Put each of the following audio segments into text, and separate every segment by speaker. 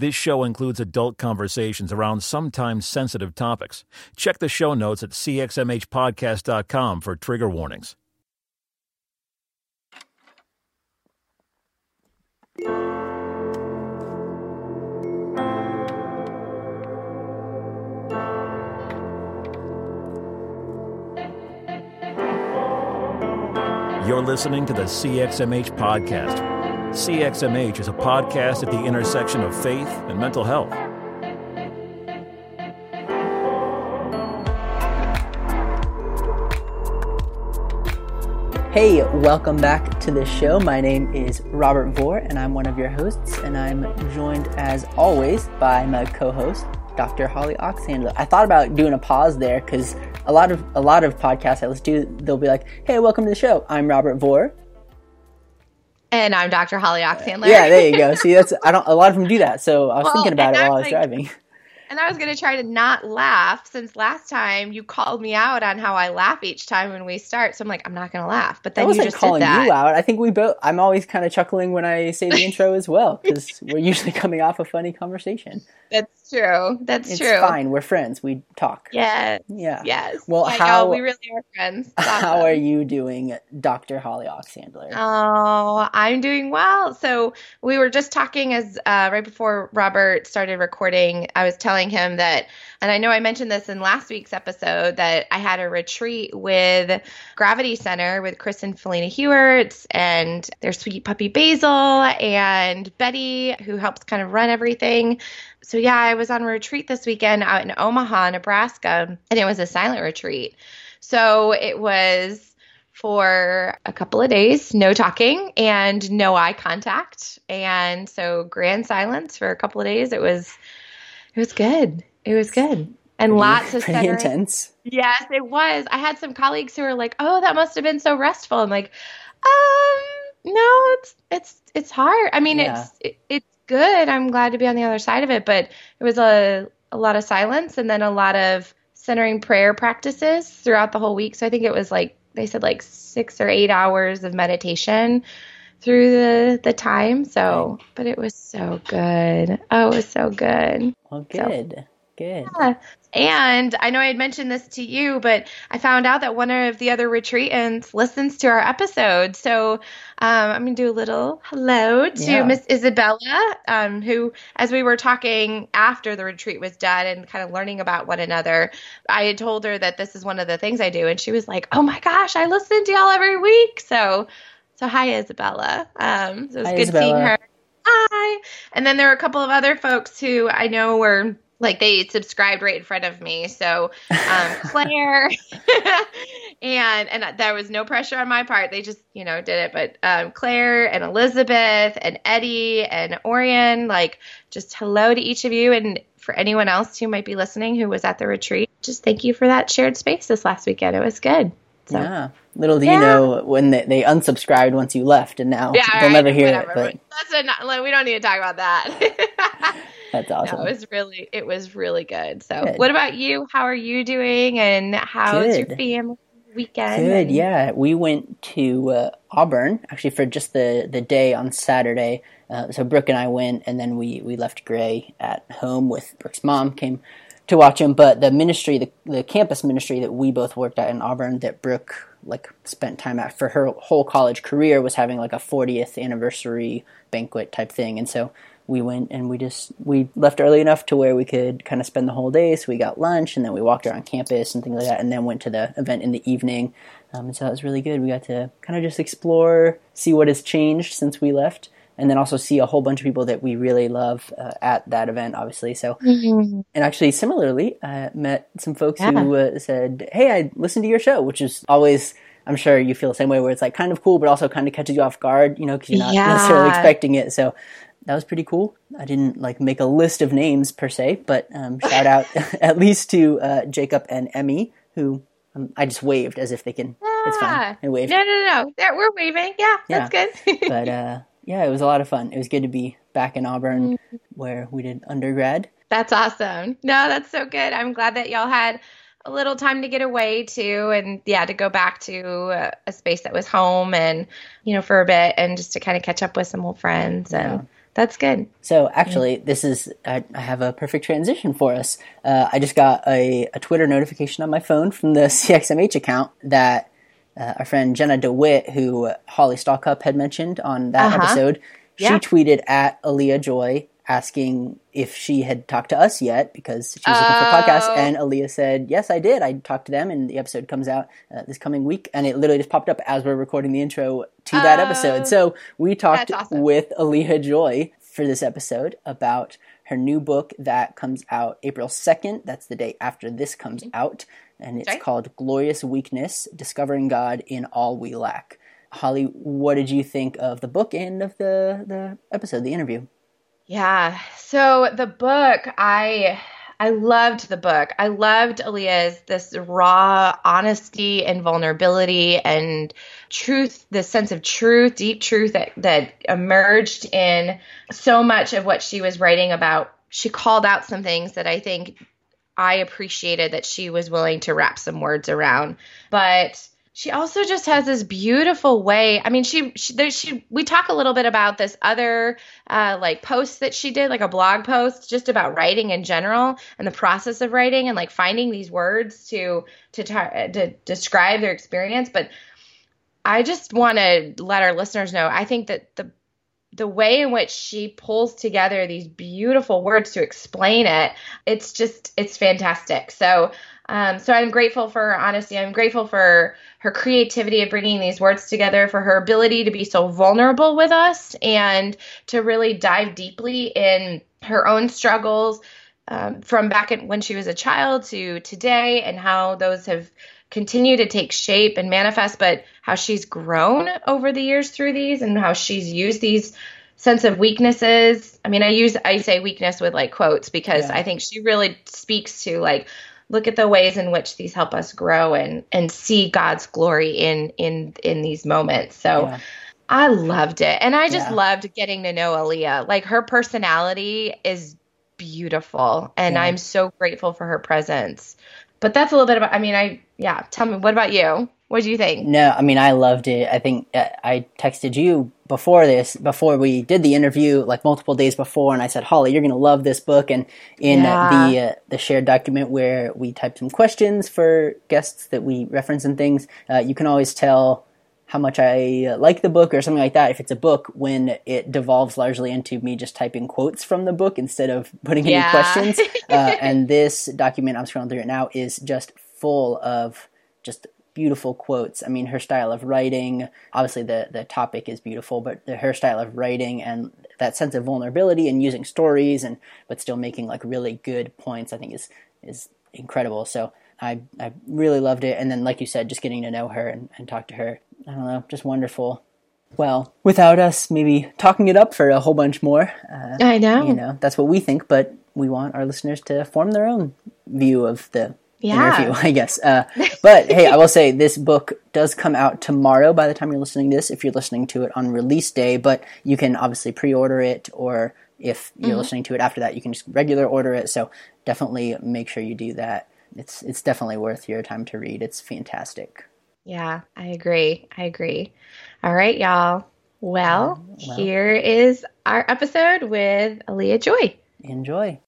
Speaker 1: This show includes adult conversations around sometimes sensitive topics. Check the show notes at cxmhpodcast.com for trigger warnings. You're listening to the CXMH podcast. CXMH is a podcast at the intersection of faith and mental health.
Speaker 2: Hey, welcome back to the show. My name is Robert Vore, and I'm one of your hosts, and I'm joined as always by my co-host, Dr. Holly Oxhandler. I thought about doing a pause there because a lot of a lot of podcasts I listen to, they'll be like, "Hey, welcome to the show. I'm Robert Vore."
Speaker 3: And I'm Dr. Holly Oxhandler.
Speaker 2: Yeah, there you go. See, that's I don't. A lot of them do that, so I was well, thinking about it while I was driving.
Speaker 3: And I was going to try to not laugh since last time you called me out on how I laugh each time when we start. So I'm like, I'm not going to laugh. But then
Speaker 2: I was
Speaker 3: you just
Speaker 2: calling you out. I think we both. I'm always kind of chuckling when I say the intro as well because we're usually coming off a funny conversation.
Speaker 3: That's true. That's true.
Speaker 2: it's
Speaker 3: true.
Speaker 2: fine. We're friends. We talk.
Speaker 3: Yes.
Speaker 2: Yeah.
Speaker 3: Yes.
Speaker 2: Well,
Speaker 3: yeah,
Speaker 2: how
Speaker 3: we really are friends.
Speaker 2: Awesome. How are you doing, Dr. Holly Oxhandler?
Speaker 3: Oh, I'm doing well. So we were just talking as uh, right before Robert started recording. I was telling him that, and I know I mentioned this in last week's episode that I had a retreat with Gravity Center with Chris and Phileena Heuertz and their sweet puppy Basil and Betty, who helps kind of run everything so yeah, I was on a retreat this weekend out in Omaha, Nebraska, and it was a silent retreat. So it was for a couple of days, no talking and no eye contact. And so grand silence for a couple of days. It was it was good. It was good. And
Speaker 2: pretty,
Speaker 3: lots of
Speaker 2: pretty intense.
Speaker 3: Yes, it was. I had some colleagues who were like, "Oh, that must have been so restful." I'm like, "Um, no, it's it's it's hard. I mean, yeah. it's it, it's good. I'm glad to be on the other side of it, but it was a a lot of silence and then a lot of centering prayer practices throughout the whole week. So I think it was like they said like 6 or 8 hours of meditation through the the time. So, but it was so good. Oh, it was so good.
Speaker 2: Well, good. So, good.
Speaker 3: Yeah. And I know I had mentioned this to you, but I found out that one of the other retreatants listens to our episode. So um, I'm going to do a little hello to yeah. Miss Isabella, um, who, as we were talking after the retreat was done and kind of learning about one another, I had told her that this is one of the things I do. And she was like, oh my gosh, I listen to y'all every week. So, so hi, Isabella. Um, so it was
Speaker 2: hi,
Speaker 3: good
Speaker 2: Isabella.
Speaker 3: seeing her. Hi. And then there are a couple of other folks who I know were like they subscribed right in front of me. So um, Claire and and there was no pressure on my part. They just you know did it. But um, Claire and Elizabeth and Eddie and Orion, like just hello to each of you. And for anyone else who might be listening who was at the retreat, just thank you for that shared space this last weekend. It was good.
Speaker 2: So, yeah. Little do yeah. you know when they, they, unsubscribed once you left, and now
Speaker 3: yeah,
Speaker 2: they'll
Speaker 3: right,
Speaker 2: never hear
Speaker 3: whatever.
Speaker 2: it.
Speaker 3: But that's a, we don't need to talk about that.
Speaker 2: That's awesome.
Speaker 3: No, it was really it was really good. So,
Speaker 2: good.
Speaker 3: what about you? How are you doing? And how's your family weekend?
Speaker 2: Good. Yeah, we went to uh, Auburn actually for just the the day on Saturday. Uh, so Brooke and I went, and then we we left Gray at home with Brooke's mom. Came to watch him, but the ministry, the the campus ministry that we both worked at in Auburn, that Brooke like spent time at for her whole college career was having like a 40th anniversary banquet type thing, and so we went and we just we left early enough to where we could kind of spend the whole day. So we got lunch and then we walked around campus and things like that, and then went to the event in the evening. Um, and so that was really good. We got to kind of just explore, see what has changed since we left, and then also see a whole bunch of people that we really love uh, at that event, obviously. So,
Speaker 3: mm-hmm.
Speaker 2: and actually, similarly, I met some folks yeah. who uh, said, "Hey, I listened to your show," which is always. I'm sure you feel the same way, where it's like kind of cool, but also kind of catches you off guard, you know, because you're not
Speaker 3: yeah.
Speaker 2: necessarily expecting it. So that was pretty cool. I didn't like make a list of names per se, but um, shout out at least to uh, Jacob and Emmy, who um, I just waved as if they can.
Speaker 3: Yeah.
Speaker 2: It's fine. I waved.
Speaker 3: No, no, no. We're waving. Yeah,
Speaker 2: Yeah.
Speaker 3: that's good.
Speaker 2: but uh, yeah, it was a lot of fun. It was good to be back in Auburn,
Speaker 3: Mm-hmm.
Speaker 2: where we did undergrad.
Speaker 3: that's awesome. No, that's so good. I'm glad that y'all had a little time to get away too, and yeah, to go back to a, a space that was home, and you know, for a bit, and just to kind of catch up with some old friends and.
Speaker 2: Yeah.
Speaker 3: That's good.
Speaker 2: So actually, this is I, I have a perfect transition for us. Uh, I just got a, a Twitter notification on my phone from the CXMH account that uh, our friend Jenna DeWitt, who Holly Stockup had mentioned on that
Speaker 3: Uh-huh.
Speaker 2: episode, she
Speaker 3: Yeah.
Speaker 2: tweeted at Alia Joy asking if she had talked to us yet because she was looking for podcasts.
Speaker 3: Oh.
Speaker 2: And Alia said, Yes, I did. I talked to them, and the episode comes out uh, this coming week. And it literally just popped up as we're recording the intro to that
Speaker 3: Oh.
Speaker 2: episode. So we talked
Speaker 3: awesome.
Speaker 2: with Alia Joy for this episode about her new book that comes out April 2nd. That's the day after this comes out. And it's
Speaker 3: Right.
Speaker 2: called Glorious Weakness Discovering God in All We Lack. Holly, what did you think of the book and of the, the episode, the interview?
Speaker 3: Yeah. So the book, I I loved the book. I loved Alia's this raw honesty and vulnerability and truth, this sense of truth, deep truth that that emerged in so much of what she was writing about. She called out some things that I think I appreciated that she was willing to wrap some words around. But she also just has this beautiful way. I mean, she she, there, she we talk a little bit about this other uh, like post that she did, like a blog post, just about writing in general and the process of writing and like finding these words to to tar- to describe their experience. But I just want to let our listeners know. I think that the the way in which she pulls together these beautiful words to explain it, it's just it's fantastic. So um, so I'm grateful for her honesty. I'm grateful for her creativity of bringing these words together, for her ability to be so vulnerable with us and to really dive deeply in her own struggles um, from back when she was a child to today and how those have continued to take shape and manifest, but how she's grown over the years through these and how she's used these sense of weaknesses. I mean, I use I say weakness with like quotes because
Speaker 2: Yeah.
Speaker 3: I think she really speaks to like look at the ways in which these help us grow and and see God's glory in in in these moments. So
Speaker 2: Yeah.
Speaker 3: I loved it. And I just
Speaker 2: Yeah.
Speaker 3: loved getting to know Alia. Like her personality is beautiful and
Speaker 2: Yeah.
Speaker 3: I'm so grateful for her presence. But that's a little bit about I mean, I yeah, tell me what about you? What do you think?
Speaker 2: No, I mean I loved it. I think uh, I texted you before this, before we did the interview, like multiple days before, and I said, "Holly, you're gonna love this book." And in
Speaker 3: Yeah.
Speaker 2: the uh, the shared document where we typed some questions for guests that we reference and things, uh, you can always tell how much I uh, like the book or something like that. If it's a book, when it devolves largely into me just typing quotes from the book instead of putting any questions. uh, and this document, I'm scrolling through it now, is just full of just beautiful quotes. I mean, her style of writing, obviously the, the topic is beautiful, but the, her style of writing and that sense of vulnerability and using stories and but still making like really good points, I think is is incredible. So I I really loved it. And then, like you said, just getting to know her and, and talk to her, I don't know, just wonderful. Well, without us maybe talking it up for a whole bunch more, uh,
Speaker 3: I know.
Speaker 2: you know, that's what we think, but we want our listeners to form their own view of the
Speaker 3: Yeah.
Speaker 2: interview, I guess. Uh, but hey, I will say this book does come out tomorrow by the time you're listening to this, if you're listening to it on release day, but you can obviously pre order it, or if you're listening to it after that, you can just regular order it. So definitely make sure you do that. It's, it's definitely worth your time to read. It's fantastic.
Speaker 3: Yeah, I agree. I agree. All right, y'all. Well,
Speaker 2: well.
Speaker 3: here is our episode with Alia Joy.
Speaker 2: Enjoy.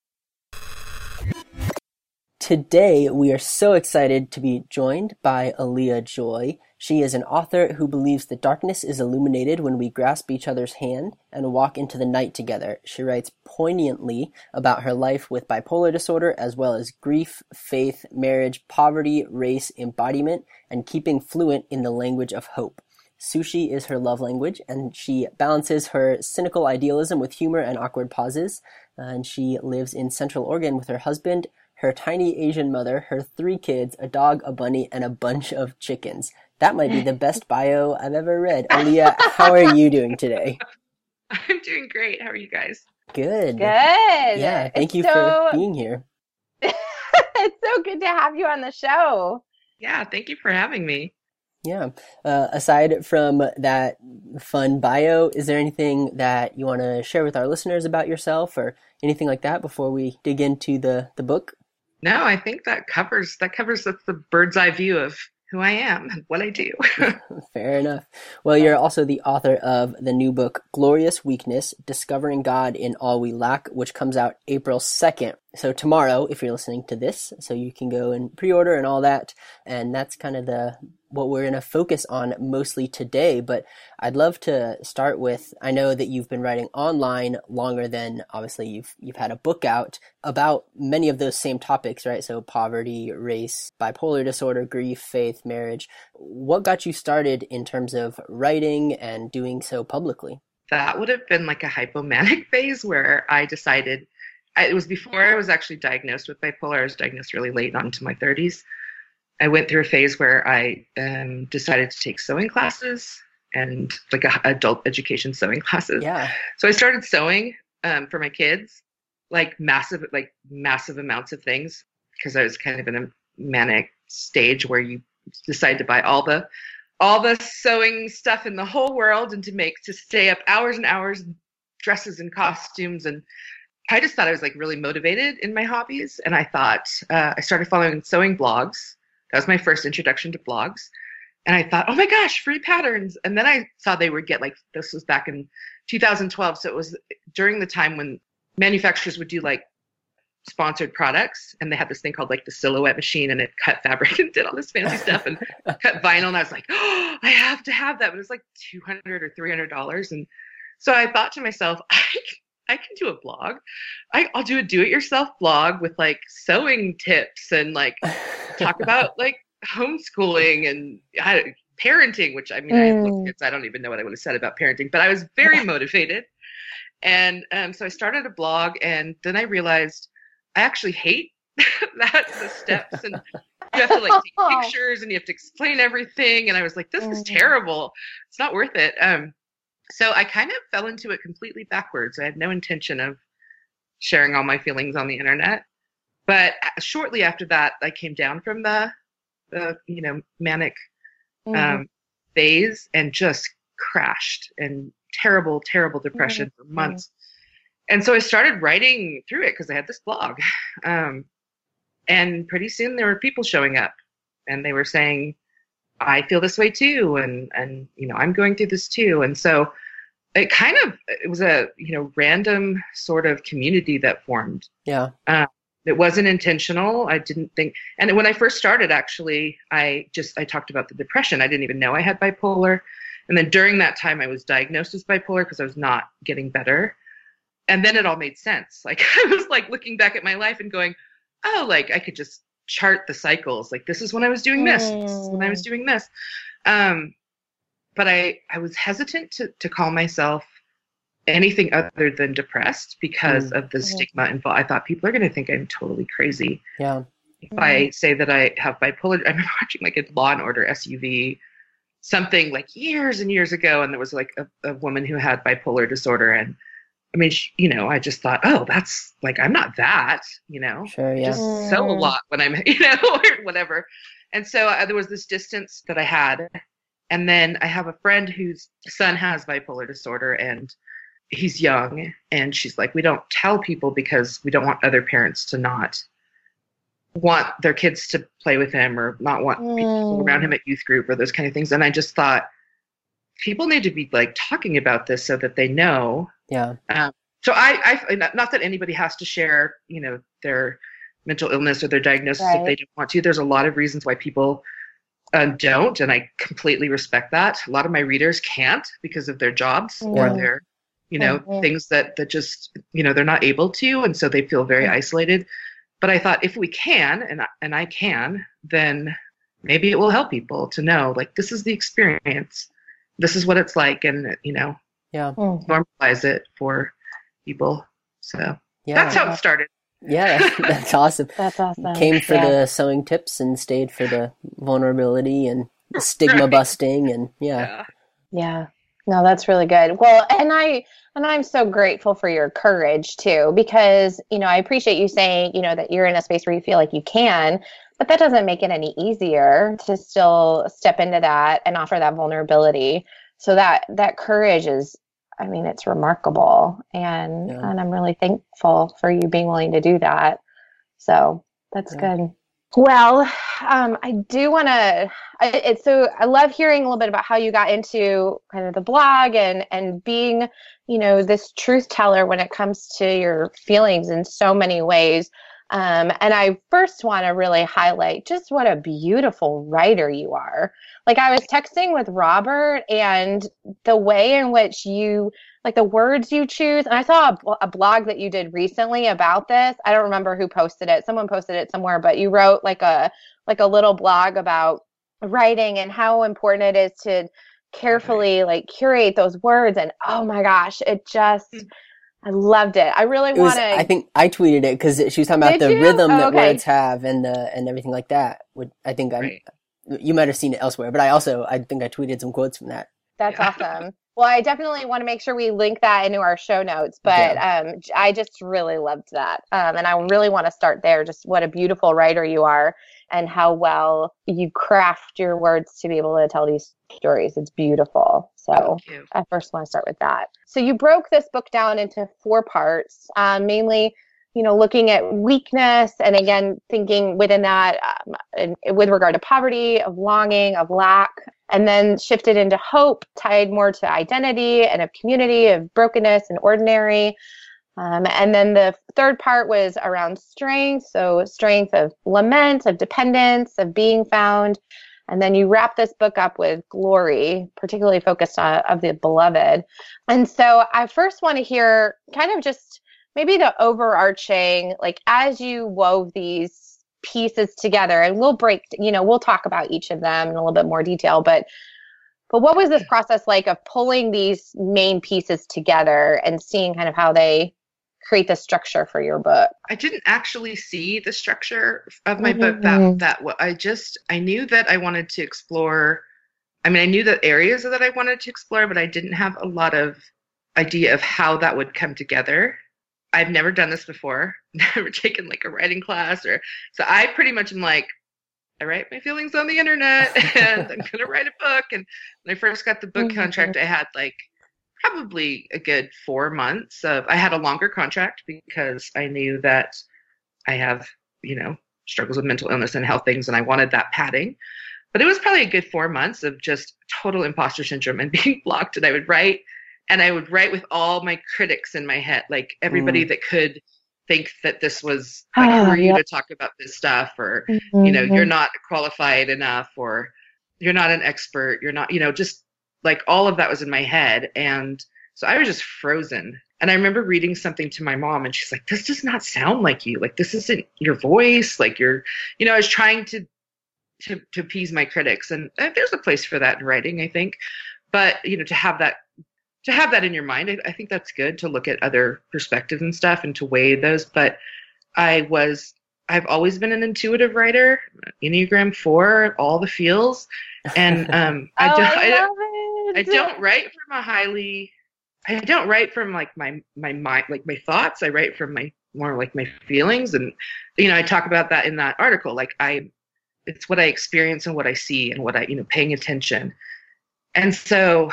Speaker 2: Today, we are so excited to be joined by Alia Joy. She is an author who believes that darkness is illuminated when we grasp each other's hand and walk into the night together. She writes poignantly about her life with bipolar disorder, as well as grief, faith, marriage, poverty, race, embodiment, and keeping fluent in the language of hope. Sushi is her love language, and she balances her cynical idealism with humor and awkward pauses. And she lives in Central Oregon with her husband, her tiny Asian mother, her three kids, a dog, a bunny, and a bunch of chickens. That might be the best bio I've ever read. Alia, how are you doing today?
Speaker 4: I'm doing great. How are you guys?
Speaker 2: Good.
Speaker 3: Good.
Speaker 2: Yeah, thank
Speaker 3: It's
Speaker 2: you
Speaker 3: so,
Speaker 2: for being here.
Speaker 3: it's so good to have you on the show.
Speaker 4: Yeah, thank you for having me.
Speaker 2: Yeah. Uh, aside from that fun bio, is there anything that you want to share with our listeners about yourself or anything like that before we dig into the, the book?
Speaker 4: No, I think that covers that covers that's the bird's eye view of who I am and what I do.
Speaker 2: Fair enough. Well, you're also the author of the new book, Glorious Weakness Discovering God in All We Lack, which comes out April 2nd. So, tomorrow, if you're listening to this, so you can go and pre order and all that. And that's kind of the what we're going to focus on mostly today. But I'd love to start with I know that you've been writing online longer than obviously you've you've had a book out about many of those same topics, right? So poverty, race, bipolar disorder, grief, faith, marriage. What got you started in terms of writing and doing so publicly?
Speaker 4: That would have been like a hypomanic phase where I decided it was before I was actually diagnosed with bipolar. I was diagnosed really late on into my 30s. I went through a phase where I um, decided to take sewing classes and like a, adult education sewing classes.
Speaker 2: Yeah.
Speaker 4: So I started sewing um, for my kids, like massive, like massive amounts of things, because I was kind of in a manic stage where you decide to buy all the all the sewing stuff in the whole world and to make to stay up hours and hours dresses and costumes and I just thought I was like really motivated in my hobbies and I thought uh, I started following sewing blogs that was my first introduction to blogs. And I thought, oh my gosh, free patterns. And then I saw they would get like, this was back in 2012. So it was during the time when manufacturers would do like sponsored products and they had this thing called like the silhouette machine and it cut fabric and did all this fancy stuff and cut vinyl and i was like oh i have to have that but it was like 200 or 300 dollars and so i thought to myself i I can do a blog. I, will do a do-it-yourself blog with like sewing tips and like talk about like homeschooling and parenting. Which I mean, mm. I kids. I don't even know what I would have said about parenting, but I was very motivated. And um, so I started a blog, and then I realized I actually hate that the steps and you have to like take pictures and you have to explain everything. And I was like, this is mm. terrible. It's not worth it. Um, so I kind of fell into it completely backwards. I had no intention of sharing all my feelings on the internet. But shortly after that, I came down from the, the you know, manic mm-hmm. um, phase and just crashed and terrible, terrible depression mm-hmm. for months. And so I started writing through it because I had this blog. Um, and pretty soon there were people showing up and they were saying, I feel this way too, and and you know I'm going through this too, and so it kind of it was a you know random sort of community that formed.
Speaker 2: Yeah.
Speaker 4: Uh, it wasn't intentional. I didn't think, and when I first started, actually, I just I talked about the depression. I didn't even know I had bipolar, and then during that time, I was diagnosed as bipolar because I was not getting better, and then it all made sense. Like I was like looking back at my life and going, oh, like I could just chart the cycles. Like this is when I was doing this, this is when I was mm. doing this. Um, but I, I was hesitant to, to call myself anything other than depressed because mm. of the stigma involved. I thought people are going to think I'm totally crazy.
Speaker 2: Yeah.
Speaker 4: If mm. I say that I have bipolar, I remember watching like a Law and Order SVU, something like years and years ago, and there was like a, a woman who had bipolar disorder, and I mean, she, you know, I just thought, oh, that's like I'm not that, you know.
Speaker 2: Sure, yeah.
Speaker 4: Just sew a lot when I'm, you know, or whatever. And so uh, there was this distance that I had, and then I have a friend whose son has bipolar disorder, and he's young, and she's like, we don't tell people because we don't want other parents to not want their kids to play with him or not want mm. people around him at youth group or those kind of things. And I just thought people need to be like talking about this so that they know
Speaker 2: yeah.
Speaker 4: Um, so I, I, not that anybody has to share, you know, their mental illness or their diagnosis right. if they don't want to. There's a lot of reasons why people uh, don't, and I completely respect that. A lot of my readers can't because of their jobs mm-hmm. or their, you know, mm-hmm. things that that just, you know, they're not able to, and so they feel very mm-hmm. isolated. But I thought if we can, and I, and I can, then maybe it will help people to know, like, this is the experience, this is what it's like, and you know,
Speaker 2: yeah
Speaker 4: mm. normalize it for people so yeah that's how it started
Speaker 2: yeah that's awesome
Speaker 3: that's awesome
Speaker 2: came for yeah. the sewing tips and stayed for the vulnerability and the stigma busting and yeah.
Speaker 3: yeah yeah no that's really good well and i and i'm so grateful for your courage too because you know i appreciate you saying you know that you're in a space where you feel like you can but that doesn't make it any easier to still step into that and offer that vulnerability so that that courage is I mean, it's remarkable, and yeah. and I'm really thankful for you being willing to do that. So that's yeah. good. Well, um, I do want to. It's so I love hearing a little bit about how you got into kind of the blog and and being, you know, this truth teller when it comes to your feelings in so many ways. Um, and I first want to really highlight just what a beautiful writer you are. Like I was texting with Robert, and the way in which you like the words you choose. And I saw a, a, blog that you did recently about this. I don't remember who posted it. Someone posted it somewhere, but you wrote like a like a little blog about writing and how important it is to carefully like curate those words. And oh my gosh, it just. Hmm. I loved it. I really want to.
Speaker 2: I think I tweeted it because she was talking about the you? rhythm oh, that okay. words have and the and everything like that. Would I think right. I you might have seen it elsewhere, but I also I think I tweeted some quotes from that.
Speaker 3: That's yeah. awesome. Well, I definitely want to make sure we link that into our show notes, but yeah. um, I just really loved that. Um, and I really want to start there. Just what a beautiful writer you are and how well you craft your words to be able to tell these stories. It's beautiful. So I first want to start with that. So you broke this book down into four parts, um, mainly you know, looking at weakness and again, thinking within that um, with regard to poverty, of longing, of lack, and then shifted into hope, tied more to identity and of community, of brokenness and ordinary. Um, and then the third part was around strength. So, strength of lament, of dependence, of being found. And then you wrap this book up with glory, particularly focused on of the beloved. And so I first want to hear kind of just maybe the overarching, like as you wove these pieces together, and we'll break, you know, we'll talk about each of them in a little bit more detail, but but what was this process like of pulling these main pieces together and seeing kind of how they create the structure for your book?
Speaker 4: I didn't actually see the structure of my mm-hmm. book that that I just I knew that I wanted to explore I mean I knew the areas that I wanted to explore but I didn't have a lot of idea of how that would come together. I've never done this before, never taken like a writing class or so I pretty much am like, I write my feelings on the internet and I'm gonna write a book. And when I first got the book mm-hmm. contract, I had like probably a good four months of I had a longer contract because I knew that I have, you know, struggles with mental illness and health things and I wanted that padding. But it was probably a good four months of just total imposter syndrome and being blocked. And I would write and I would write with all my critics in my head, like everybody mm. that could think that this was like oh, for you to talk about this stuff, or mm-hmm. you know, you're not qualified enough, or you're not an expert, you're not, you know, just like all of that was in my head, and so I was just frozen. And I remember reading something to my mom, and she's like, "This does not sound like you. Like this isn't your voice. Like you're, you know." I was trying to to to appease my critics, and uh, there's a place for that in writing, I think. But you know, to have that to have that in your mind. I, I, think that's good to look at other perspectives and stuff and to weigh those. But I was, I've always been an intuitive writer, Enneagram four, all the feels, and um, I
Speaker 3: oh,
Speaker 4: don't,
Speaker 3: I,
Speaker 4: I, I, don't write from a highly, I don't write from like my my mind, like my thoughts. I write from my more like my feelings, and you know, I talk about that in that article. Like I, it's what I experience and what I see and what I, you know, paying attention. And so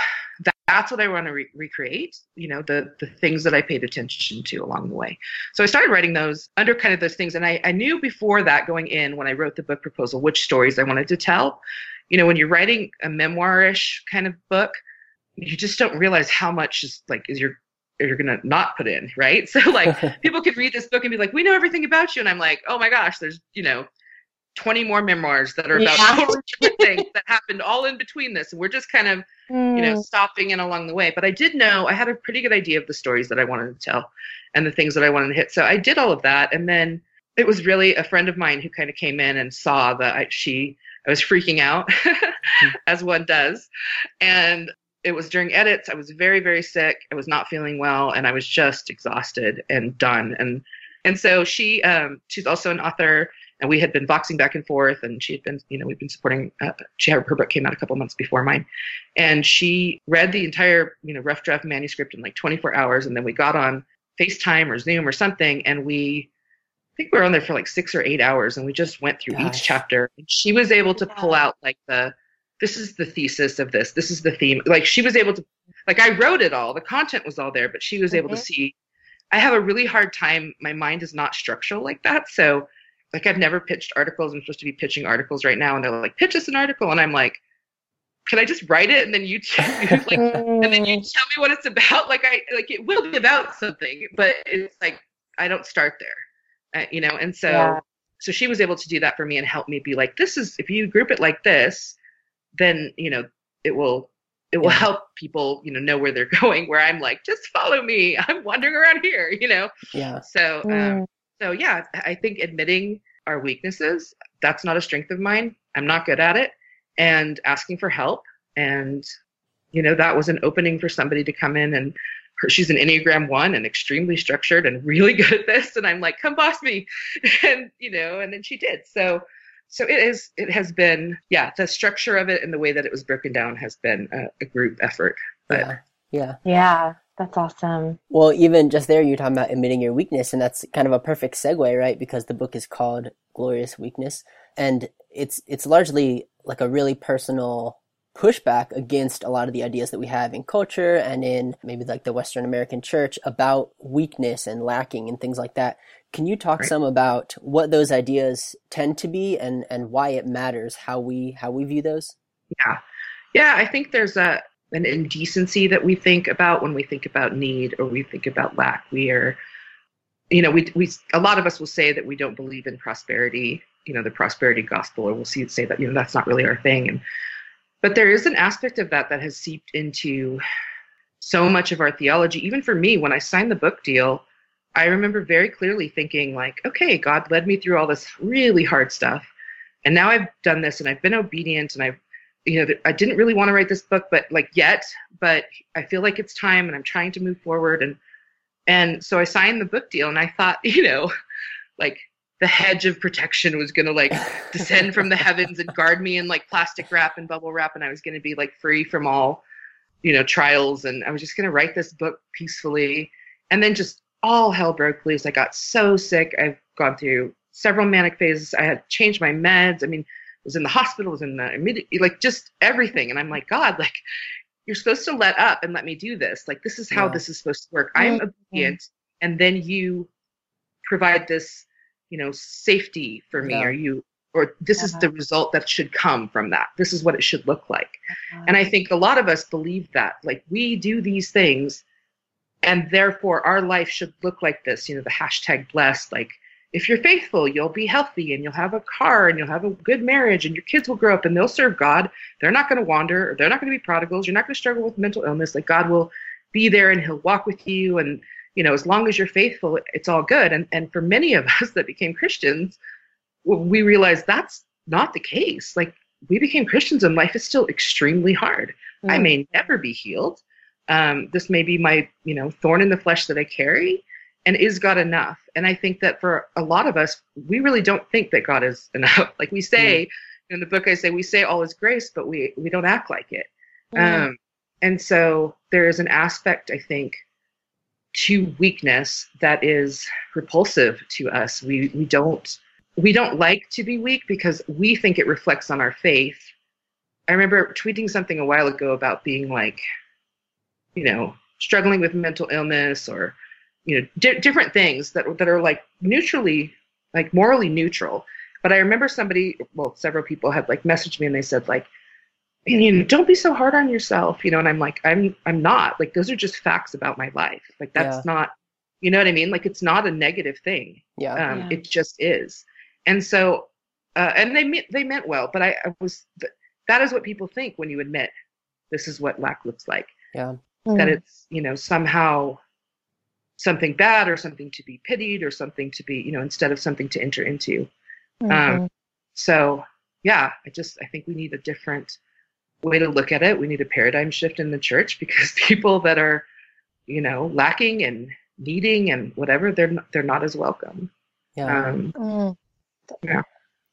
Speaker 4: that's what I want to re- recreate, you know, the the things that I paid attention to along the way. So I started writing those under kind of those things. And I, I knew before that going in when I wrote the book proposal which stories I wanted to tell. You know, when you're writing a memoirish kind of book, you just don't realize how much is like is your you're gonna not put in, right? So like people could read this book and be like, we know everything about you, and I'm like, oh my gosh, there's you know 20 more memoirs that are about yeah. totally different things that happened all in between this. And we're just kind of, mm. you know, hmm. stopping in along the way. But I did know I had a pretty good idea of the stories that I wanted to tell and the things that I wanted to hit. So I did all of that. And then it was really a friend of mine who kind of came in and saw that I, she, I was freaking out, as one does. And it was during edits. I was very, very sick. I was not feeling well, and I was just exhausted and done. And and so she, um, she's also an author and we had been voxing back and forth and she had been you know we've been supporting uh, she had her book came out a couple months before mine. And she read the entire you know rough draft manuscript in like 24 hours and then we got on facetime or zoom or something and we i think we were on there for like six or eight hours and we just went through Gosh. each chapter. And she was able to pull out like the this is the thesis of this. This is the theme. Like she was able to like i wrote it all. The content was all there but she was mm-hmm. able to mm-hmm. see i have a really hard time. My mind is not structural like that. So like I've never pitched articles. I'm supposed to be pitching articles right now, and they're like, pitch us an article, and I'm like, can I just write it and then you like, and then you tell me what it's about? Like I like it will be about something, but it's like I don't start there, uh, you know. And so yeah. so she was able to do that for me and help me be like, this is if you group it like this, then you know it will it will yeah. help people you know know where they're going. Where I'm like, just follow me. I'm wandering around here, you know.
Speaker 2: Yeah.
Speaker 4: So um, mm. So yeah, I think admitting our weaknesses that's not a strength of mine. I'm not good at it and asking for help. And, you know, that was an opening for somebody to come in and her, she's an Enneagram one and extremely structured and really good at this. And I'm like, come boss me. And, you know, and then she did. So, so it is, it has been, yeah, the structure of it and the way that it was broken down has been a, a group effort. But
Speaker 2: yeah. Yeah.
Speaker 3: Yeah. That's awesome.
Speaker 2: Well, even just there, you're talking about admitting your weakness, and that's kind of a perfect segue, right? Because the book is called Glorious Weakness, and it's it's largely like a really personal pushback against a lot of the ideas that we have in culture and in maybe like the Western American church about weakness and lacking and things like that. Can you talk right. some about what those ideas tend to be and, and why it matters how we how we view those?
Speaker 4: Yeah. Yeah, I think there's a an indecency that we think about when we think about need or we think about lack. We are you know, we we a lot of us will say that we don't believe in prosperity you know the prosperity gospel or we'll see say that you know that's not really our thing. And but there is an aspect of that that has seeped into so much of our theology. Even for me when i signed the book deal i remember very clearly thinking like okay god led me through all this really hard stuff. And now i've done this and i've been obedient and i've you know i didn't really want to write this book but like yet but i feel like it's time and i'm trying to move forward and and so i signed the book deal and i thought you know like the hedge of protection was going to like descend from the heavens and guard me in like plastic wrap and bubble wrap and i was going to be like free from all you know trials and i was just going to write this book peacefully. And then just all hell broke loose. I got so sick. I've gone through several manic phases. I had changed my meds. I mean was in the hospital was in the immediate like just everything and i'm like god like you're supposed to let up and let me do this like this is how yeah. this is supposed to work i'm mm-hmm. obedient and then you provide this you know safety for me yeah. or you or this is the result that should come from that this is what it should look like uh-huh. and i think a lot of us believe that like we do these things and therefore our life should look like this you know the hashtag blessed like if you're faithful you'll be healthy and you'll have a car and you'll have a good marriage and your kids will grow up and they'll serve god they're not going to wander or they're not going to be prodigals you're not going to struggle with mental illness like god will be there and he'll walk with you and you know, as long as you're faithful, it's all good. And and for many of us that became Christians, we realized that's not the case. Like we became Christians and life is still extremely hard. Mm. I may never be healed. Um, this may be my, you know, thorn in the flesh that I carry. And is God enough? And I think that for a lot of us, we really don't think that God is enough. Like we say mm. in the book, I say we say all is grace, but we we don't act like it. Mm. Um, and so there is an aspect, I think, to weakness that is repulsive to us. We we don't we don't like to be weak because we think it reflects on our faith. I remember tweeting something a while ago about being like, you know, struggling with mental illness or, you know, di- different things that that are like neutrally, like morally neutral. But I remember somebody, well, several people had like messaged me and they said like, you know, don't be so hard on yourself, you know, and I'm like, I'm, I'm not like, those are just facts about my life. Like that's yeah. not, you know what I mean? Like it's not a negative thing.
Speaker 2: Yeah.
Speaker 4: Um,
Speaker 2: yeah.
Speaker 4: It just is. And so, uh, and they meant, they meant well, but I, I was, that is what people think when you admit this is what lack looks like.
Speaker 2: Yeah.
Speaker 4: Mm-hmm. That it's, you know, somehow something bad or something to be pitied or something to be, you know, instead of something to enter into. Mm-hmm. Um, so yeah, I just, I think we need a different, way to look at it. We need a paradigm shift in the church because people that are, you know, lacking and needing and whatever, they're not, they're not as welcome.
Speaker 2: Yeah.
Speaker 4: Um,
Speaker 3: mm.
Speaker 4: Yeah.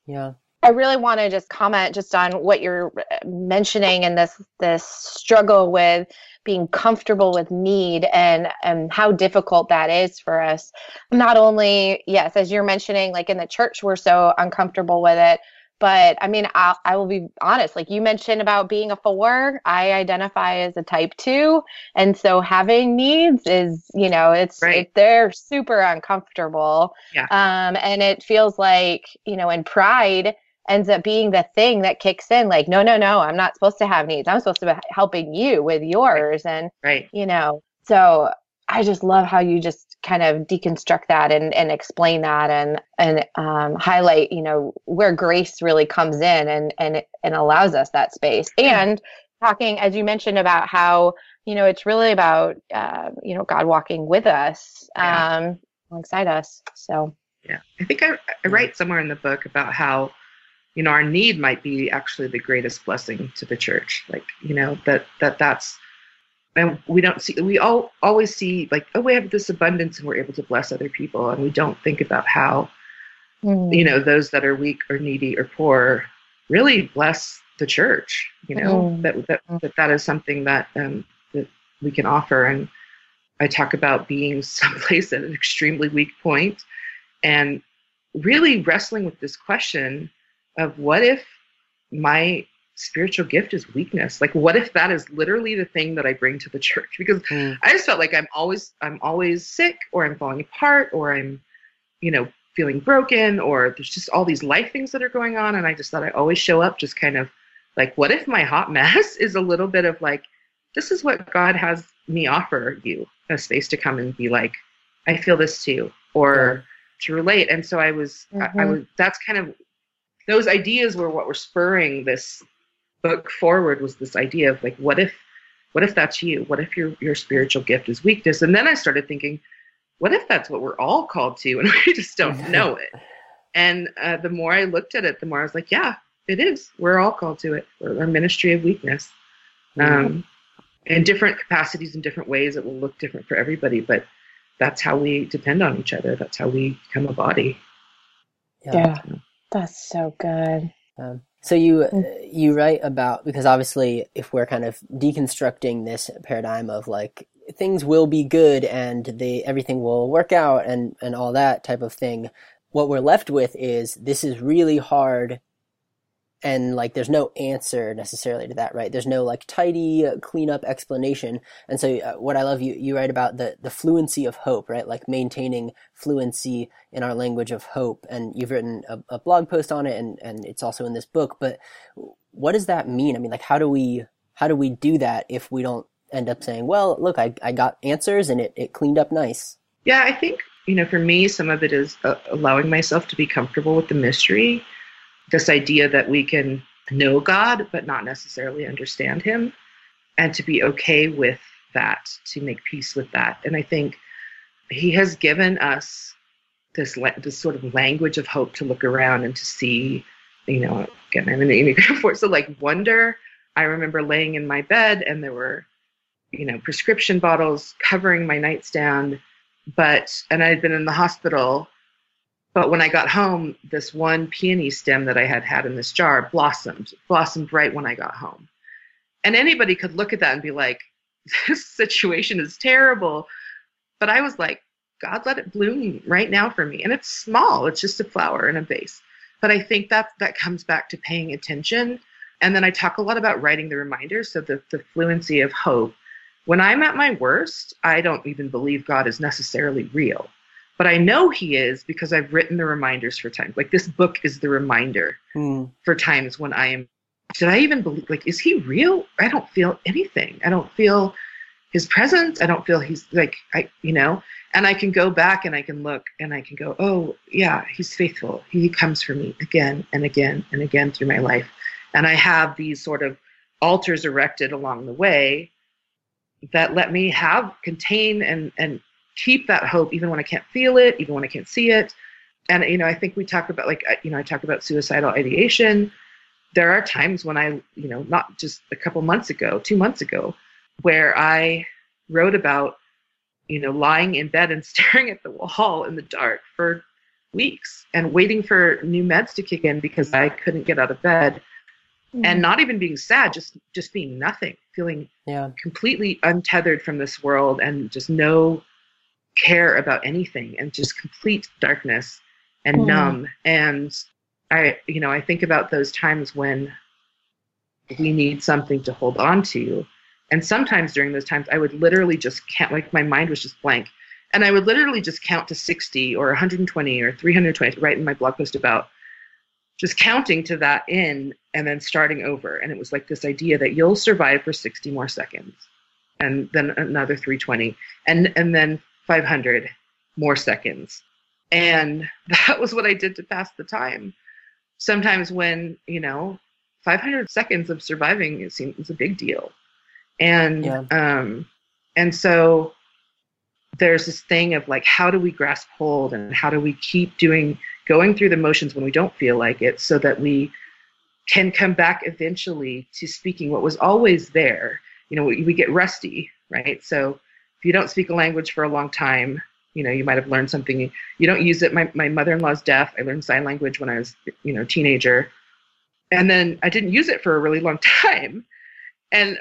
Speaker 2: Yeah.
Speaker 3: I really want to just comment just on what you're mentioning and this this struggle with being comfortable with need and and how difficult that is for us. Not only yes, as you're mentioning, like in the church we're so uncomfortable with it, but I mean, I'll, I will be honest. Like you mentioned about being a four, I identify as a type two, and so having needs is, you know, it's
Speaker 4: Right.
Speaker 3: it, they're super uncomfortable.
Speaker 4: Yeah.
Speaker 3: Um, and it feels like you know, in pride ends up being the thing that kicks in. Like, no, no, no, I'm not supposed to have needs. I'm supposed to be helping you with yours, and
Speaker 4: Right.
Speaker 3: you know, so I just love how you just kind of deconstruct that and, and explain that and and um, highlight, you know, where grace really comes in and and and allows us that space. And talking, as you mentioned, about how you know it's really about uh, you know God walking with us
Speaker 4: Yeah.
Speaker 3: um, alongside us. So
Speaker 4: Yeah. I think I, I write somewhere in the book about how, you know, our need might be actually the greatest blessing to the church. Like, you know, that that that's and we don't see we all always see like, oh, we have this abundance and we're able to bless other people. And we don't think about how, you know, those that are weak or needy or poor really bless the church, you know,
Speaker 3: Mm.
Speaker 4: that, that that that is something that um that we can offer. And I talk about being someplace at an extremely weak point and really wrestling with this question of what if my spiritual gift is weakness? Like what if that is literally the thing that i bring to the church? Because
Speaker 2: Mm.
Speaker 4: i just felt like i'm always i'm always sick or i'm falling apart or i'm you know feeling broken or there's just all these life things that are going on. And i just thought i always show up just kind of like what if my hot mess is a little bit of like this is what god has me offer you a space to come and be like i feel this too or to relate. And so i was I, I
Speaker 3: Mhm.
Speaker 4: was that's kind of those ideas were what were spurring this book forward was this idea of like what if what if that's you? What if your your spiritual gift is weakness? And then i started thinking what if that's what we're all called to? And we just don't know it. And uh, the more i looked at it the more i was like yeah it is. We're all called to it. We're a ministry of weakness. Um, in different capacities in different ways it will look different for everybody but that's how we depend on each other. That's how we become a body.
Speaker 3: Yeah, that's so good.
Speaker 2: Um, so you uh,
Speaker 3: Mm.
Speaker 2: you write about because obviously if we're kind of deconstructing this paradigm of like things will be good and they everything will work out and and all that type of thing, what we're left with is this is really hard and like there's no answer necessarily to that right? There's no like tidy uh, cleanup explanation. And so uh, what i love you you write about the the fluency of hope right? Like maintaining fluency in our language of hope. And you've written a, a blog post on it and and it's also in this book. But what does that mean? I mean like how do we how do we do that if we don't end up saying well look i, I got answers and it, it cleaned up nice
Speaker 4: Yeah, I think, you know, for me, some of it is uh, allowing myself to be comfortable with the mystery. This idea that we can know God, but not necessarily understand Him, and to be okay with that, to make peace with that. And I think He has given us this, this sort of language of hope to look around and to see, you know, again, I'm in the Enneagram 4, so like wonder. I remember laying in my bed and there were, you know, prescription bottles covering my nightstand but and I had been in the hospital. But when I got home, this one peony stem that I had had in this jar blossomed, blossomed right when I got home. And anybody could look at that and be like, "This situation is terrible," but I was like, "God, let it bloom right now for me." And it's small; it's just a flower in a vase. But I think that that comes back to paying attention. And then I talk a lot about writing the reminders, so the, the fluency of hope when I'm at my worst, I don't even believe God is necessarily real. But I know He is because I've written the reminders for times. Like this book is the reminder
Speaker 2: Hmm.
Speaker 4: for times when I am, did I even believe, like, is He real? I don't feel anything. I don't feel His presence. I don't feel He's like, I, you know, and I can go back and I can look and I can go, oh, yeah, He's faithful. He comes for me again and again and again through my life. And I have these sort of altars erected along the way that let me have contain and and keep that hope even when I can't feel it, even when I can't see it. And you know, I think we talk about like you know, I talk about suicidal ideation. There are times when I, you know, not just a couple months ago, 2 months ago, where I wrote about you know, lying in bed and staring at the wall in the dark for weeks and waiting for new meds to kick in because I couldn't get out of bed mm-hmm. and not even being sad, just just being nothing, feeling
Speaker 2: yeah
Speaker 4: completely untethered from this world and just no care about anything and just complete darkness and
Speaker 3: Mm.
Speaker 4: numb and I, you know, I think about those times when we need something to hold on to. And sometimes during those times, I would literally just count, like my mind was just blank. And I would literally just count to 60 or 120 or 320, right in my blog post about just counting to that in and then starting over. And it was like this idea that you'll survive for 60 more seconds and then another 320 and, and then 500 more seconds. And that was what I did to pass the time. Sometimes when, you know, 500 seconds of surviving it seems a big deal. And, yeah. um, and so there's this thing of like, how do we grasp hold and how do we keep doing, going through the motions when we don't feel like it so that we can come back eventually to speaking what was always there. You know, we, we get rusty, right? So you don't speak a language for a long time, you know, you might have learned something. You don't use it. My, my mother-in-law's deaf. I learned sign language when I was, you know, teenager. And then I didn't use it for a really long time. And,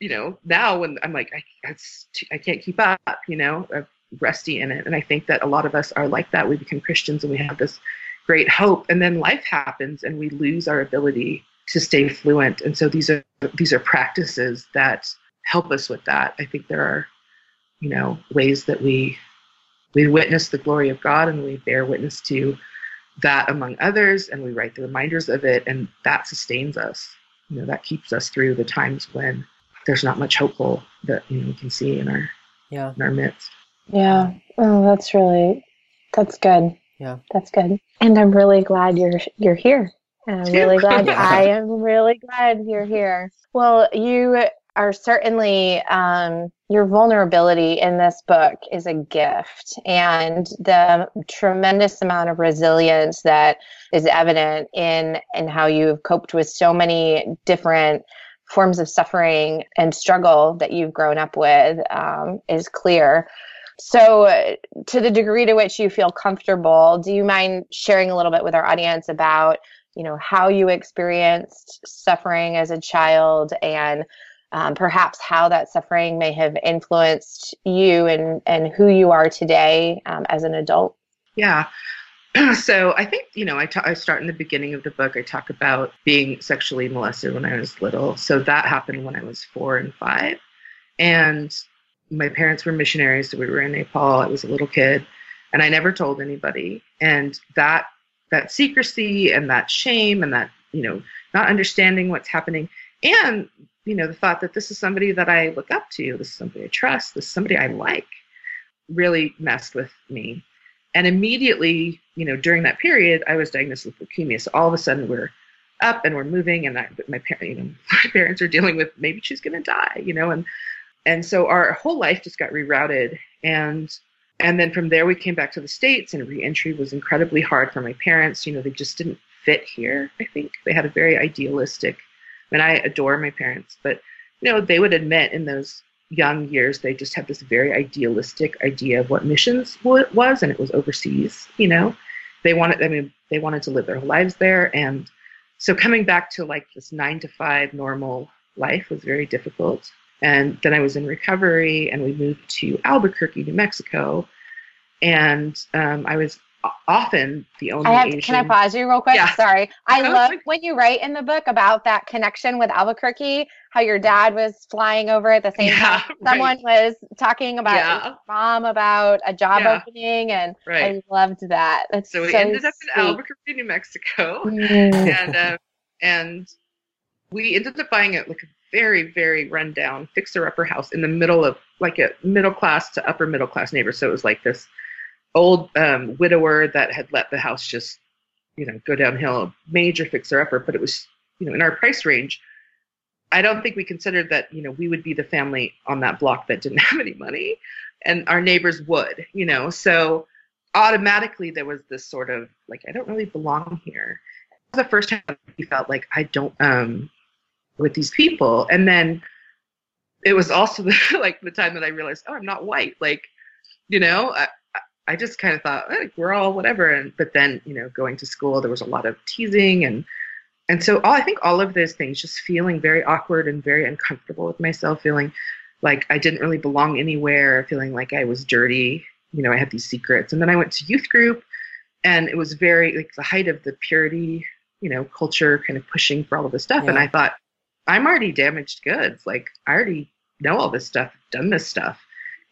Speaker 4: you know, now when I'm like, I, I can't keep up, you know, I'm rusty in it. And I think that a lot of us are like that. We become Christians and we have this great hope. And then life happens and we lose our ability to stay fluent. And so these are, these are practices that help us with that. I think there are, you know, ways that we we witness the glory of God and we bear witness to that among others and we write the reminders of it and that sustains us. You know, that keeps us through the times when there's not much hopeful that you know we can see in our yeah in our midst.
Speaker 3: Yeah. Oh, that's really that's good.
Speaker 2: Yeah.
Speaker 3: That's good. And I'm really glad you're you're here. And I'm really glad I am really glad you're here. Well, you are certainly um, your vulnerability in this book is a gift and the tremendous amount of resilience that is evident in in how you've coped with so many different forms of suffering and struggle that you've grown up with um, is clear. So to the degree to which you feel comfortable do you mind sharing a little bit with our audience about you know how you experienced suffering as a child and um, perhaps how that suffering may have influenced you and, and who you are today um, as an adult.
Speaker 4: Yeah. So I think, you know, I, ta- I start in the beginning of the book. I talk about being sexually molested when I was little. So that happened when I was four and five. And my parents were missionaries. So we were in Nepal. I was a little kid and I never told anybody. And that, that secrecy and that shame and that, you know, not understanding what's happening and you know, the thought that this is somebody that I look up to, this is somebody I trust, this is somebody I like, really messed with me. And immediately, you know, during that period, I was diagnosed with leukemia. So all of a sudden, we're up and we're moving, and I, my parents, you know, my parents are dealing with maybe she's going to die, you know, and and so our whole life just got rerouted, and and then from there we came back to the states, and reentry was incredibly hard for my parents. You know, they just didn't fit here. I think they had a very idealistic and I adore my parents, but you know, they would admit in those young years they just had this very idealistic idea of what missions was, and it was overseas. You know, they wanted. I mean, they wanted to live their whole lives there, and so coming back to like this nine to five normal life was very difficult. And then I was in recovery, and we moved to Albuquerque, New Mexico, and um, I was often the only
Speaker 3: I have. Can I pause you real quick? Yeah. Sorry. I love like, when you write in the book about that connection with Albuquerque, how your dad was flying over at the same yeah, time. Someone right. was talking about yeah. mom about a job yeah. opening, and right. I loved that. That's
Speaker 4: so we
Speaker 3: so
Speaker 4: ended up in Albuquerque, New Mexico, mm. and uh, and we ended up buying it like a very very rundown fixer upper house in the middle of like a middle class to upper middle class neighbor. So it was like this old um, widower that had let the house just, you know, go downhill, major fixer upper, but it was, you know, in our price range. I don't think we considered that, you know, we would be the family on that block that didn't have any money and our neighbors would, you know. So automatically there was this sort of like, I don't really belong here. The first time we felt like I don't um with these people. And then it was also the, like the time that I realized, oh, I'm not white. Like, you know, I just kind of thought like, we're all whatever. And but then you know going to school there was a lot of teasing and and so all, I think all of those things just feeling very awkward and very uncomfortable with myself, feeling like I didn't really belong anywhere, feeling like I was dirty. You know, I had these secrets, and then I went to youth group, and it was very like the height of the purity, you know, culture kind of pushing for all of this stuff. And I thought, I'm already damaged goods. Like I already know all this stuff, done this stuff,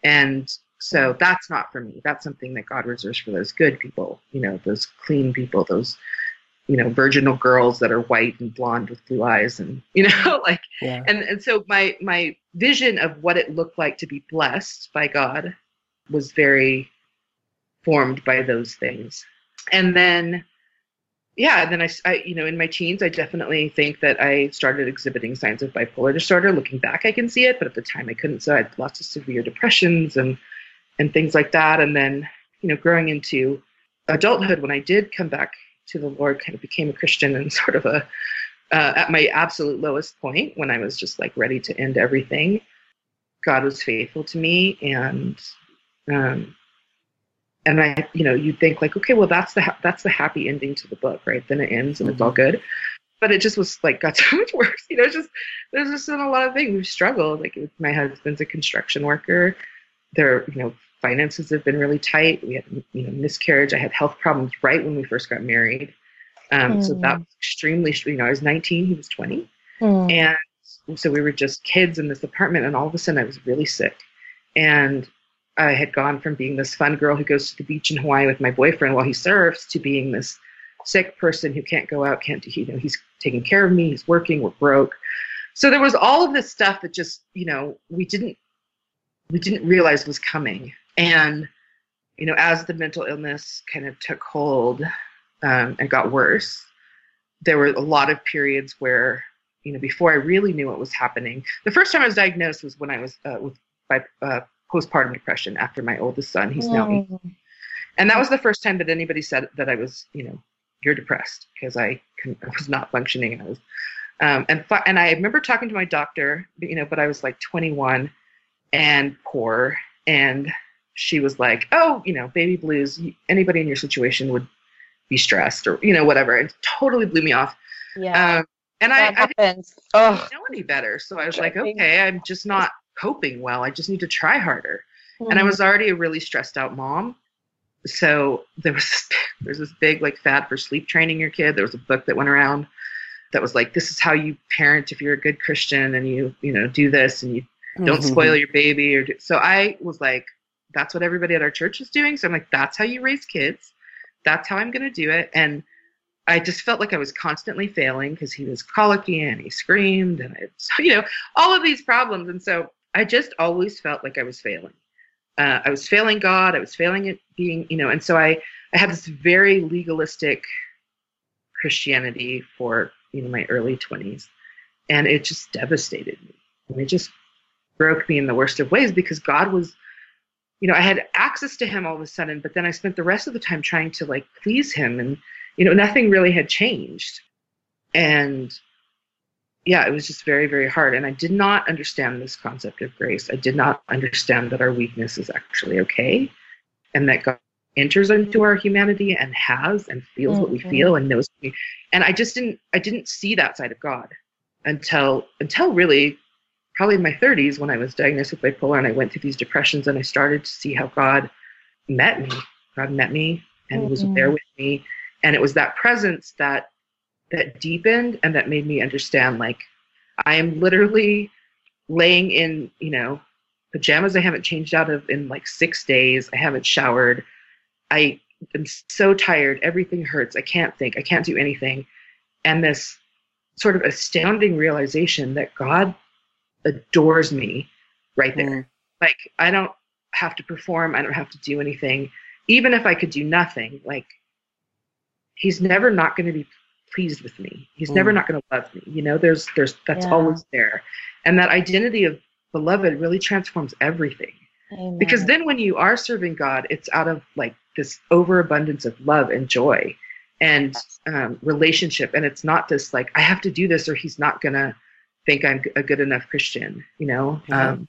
Speaker 4: and so that's not for me. That's something that God reserves for those good people, you know, those clean people, those you know virginal girls that are white and blonde with blue eyes, and you know, like
Speaker 2: Yeah.
Speaker 4: and and so my my vision of what it looked like to be blessed by God was very formed by those things. And then yeah, and then I, I, you know in my teens I definitely think that I started exhibiting signs of bipolar disorder. Looking back I can see it, but at the time I couldn't. So I had lots of severe depressions and and things like that. And then you know growing into adulthood when I did come back to the Lord, kind of became a Christian and sort of a uh, at my absolute lowest point when I was just like ready to end everything, God was faithful to me, and um, and I, you know, you think like, okay, well, that's the ha- that's the happy ending to the book, right? Then it ends and it's all good, but it just was like got so much worse. You know, it's just there's just been a lot of things we've struggled. Like my husband's a construction worker. There, you know, finances have been really tight. We had, you know, miscarriage. I had health problems right when we first got married. Um, So that was extremely, you know, I was 19, he was 20.
Speaker 3: Mm.
Speaker 4: And so we were just kids in this apartment, and all of a sudden I was really sick. And I had gone from being this fun girl who goes to the beach in Hawaii with my boyfriend while he surfs to being this sick person who can't go out, can't do, you know, he's taking care of me, he's working, we're broke. So there was all of this stuff that just, you know, we didn't we didn't realize was coming. And, you know, as the mental illness kind of took hold um, and got worse, there were a lot of periods where, you know, before I really knew what was happening, the first time I was diagnosed was when I was uh, with by uh, postpartum depression after my oldest son. He's now eight.
Speaker 3: Mm.
Speaker 4: And that was the first time that anybody said that I was, you know, you're depressed because I, I was not functioning and I was, um, and and I remember talking to my doctor, you know, but I was like 21 and poor, and she was like, oh, you know, baby blues. Anybody in your situation would be stressed or you know whatever. It totally blew me off.
Speaker 3: Yeah,
Speaker 4: Um, and I,
Speaker 3: that
Speaker 4: I didn't
Speaker 3: happens. Oh,
Speaker 4: know any better, so I was like, okay, I'm just not coping well. I just need to try harder
Speaker 3: Mm.
Speaker 4: and I was already a really stressed out mom. So there was this, there's this big like fad for sleep training your kid. There was a book that went around that was like, this is how you parent if you're a good Christian and you you know do this and you don't
Speaker 2: Mhm.
Speaker 4: spoil your baby or do, so I was like, that's what everybody at our church is doing. So I'm like, that's how you raise kids. That's how I'm going to do it. And I just felt like I was constantly failing because he was colicky and he screamed and I, you know, all of these problems. And so I just always felt like I was failing. Uh, I was failing God. I was failing at being, you know, and so I, I had this very legalistic Christianity for, you know, my early 20s. And it just devastated me. And it just broke me in the worst of ways because God was, you know, I had access to him all of a sudden, but then I spent the rest of the time trying to like please him and, you know, nothing really had changed. And yeah, it was just very, very hard. And I did not understand this concept of grace. I did not understand that our weakness is actually okay and that God enters into our humanity and has and feels what we feel and knows. And I just didn't, I didn't see that side of God until, until really probably in my 30s when I was diagnosed with bipolar and I went through these depressions and I started to see how God met me. God met me and was
Speaker 3: Mhm.
Speaker 4: there with me. And it was that presence that that deepened and that made me understand like I am literally laying in, you know, pajamas I haven't changed out of in like six days. I haven't showered. I am so tired. Everything hurts. I can't think. I can't do anything. And this sort of astounding realization that God adores me right there.
Speaker 2: Mm.
Speaker 4: Like I don't have to perform. I don't have to do anything. Even if I could do nothing, like he's never not going to be pleased with me. He's never
Speaker 2: Mm.
Speaker 4: not going to love me. You know, there's there's that's
Speaker 3: Yeah.
Speaker 4: always there. And that identity of beloved really transforms everything.
Speaker 3: Amen.
Speaker 4: Because then when you are serving God, it's out of like this overabundance of love and joy and um, relationship. And it's not this like, I have to do this or he's not going to think I'm a good enough Christian. You know, um,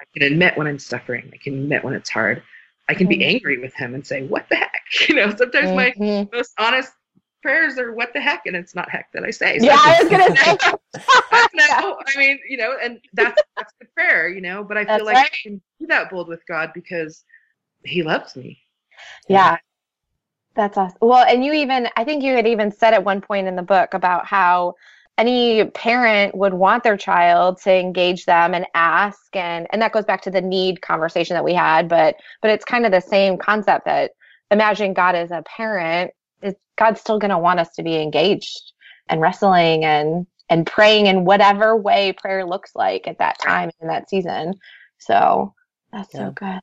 Speaker 4: I can admit when I'm suffering, I can admit when it's hard. I can be
Speaker 3: Mhm.
Speaker 4: angry with him and say, What the heck? You know, sometimes my
Speaker 3: Mhm.
Speaker 4: most honest prayers are what the heck, and it's not heck that I say. So-
Speaker 3: yeah, I was gonna say.
Speaker 4: no, I mean, you know, and that's that's the prayer, you know. But I feel
Speaker 3: That's
Speaker 4: like
Speaker 3: right.
Speaker 4: I can be that bold with God because He loves me.
Speaker 3: yeah, That's awesome. Well, and you even, I think you had even said at one point in the book about how any parent would want their child to engage them and ask and and that goes back to the need conversation that we had but but it's kind of the same concept that imagine god as a parent is god's still going to want us to be engaged and wrestling and and praying in whatever way prayer looks like at that time in that season. So that's yeah. so good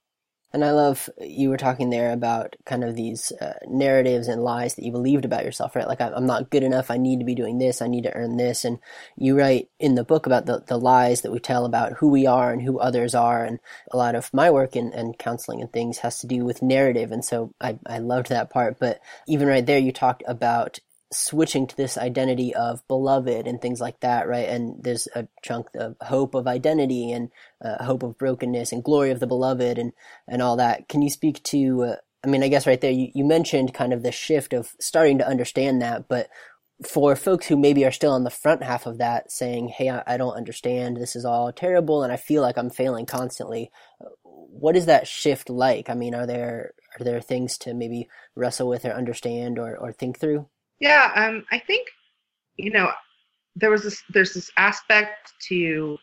Speaker 2: and I love you were talking there about kind of these uh, narratives and lies that you believed about yourself, right? Like, I'm not good enough. I need to be doing this. I need to earn this. And you write in the book about the, the lies that we tell about who we are and who others are. And a lot of my work in, and counseling and things has to do with narrative. And so I, I loved that part. But even right there, you talked about switching to this identity of beloved and things like that, right? And there's a chunk of hope of identity and uh, hope of brokenness and glory of the beloved and and all that. Can you speak to? Uh, I mean, I guess right there you, you mentioned kind of the shift of starting to understand that, but for folks who maybe are still on the front half of that, saying, "Hey, I, I don't understand. This is all terrible, and I feel like I'm failing constantly." What is that shift like? I mean, are there are there things to maybe wrestle with or understand or, or think through?
Speaker 4: Yeah, um, I think you know there was this there's this aspect to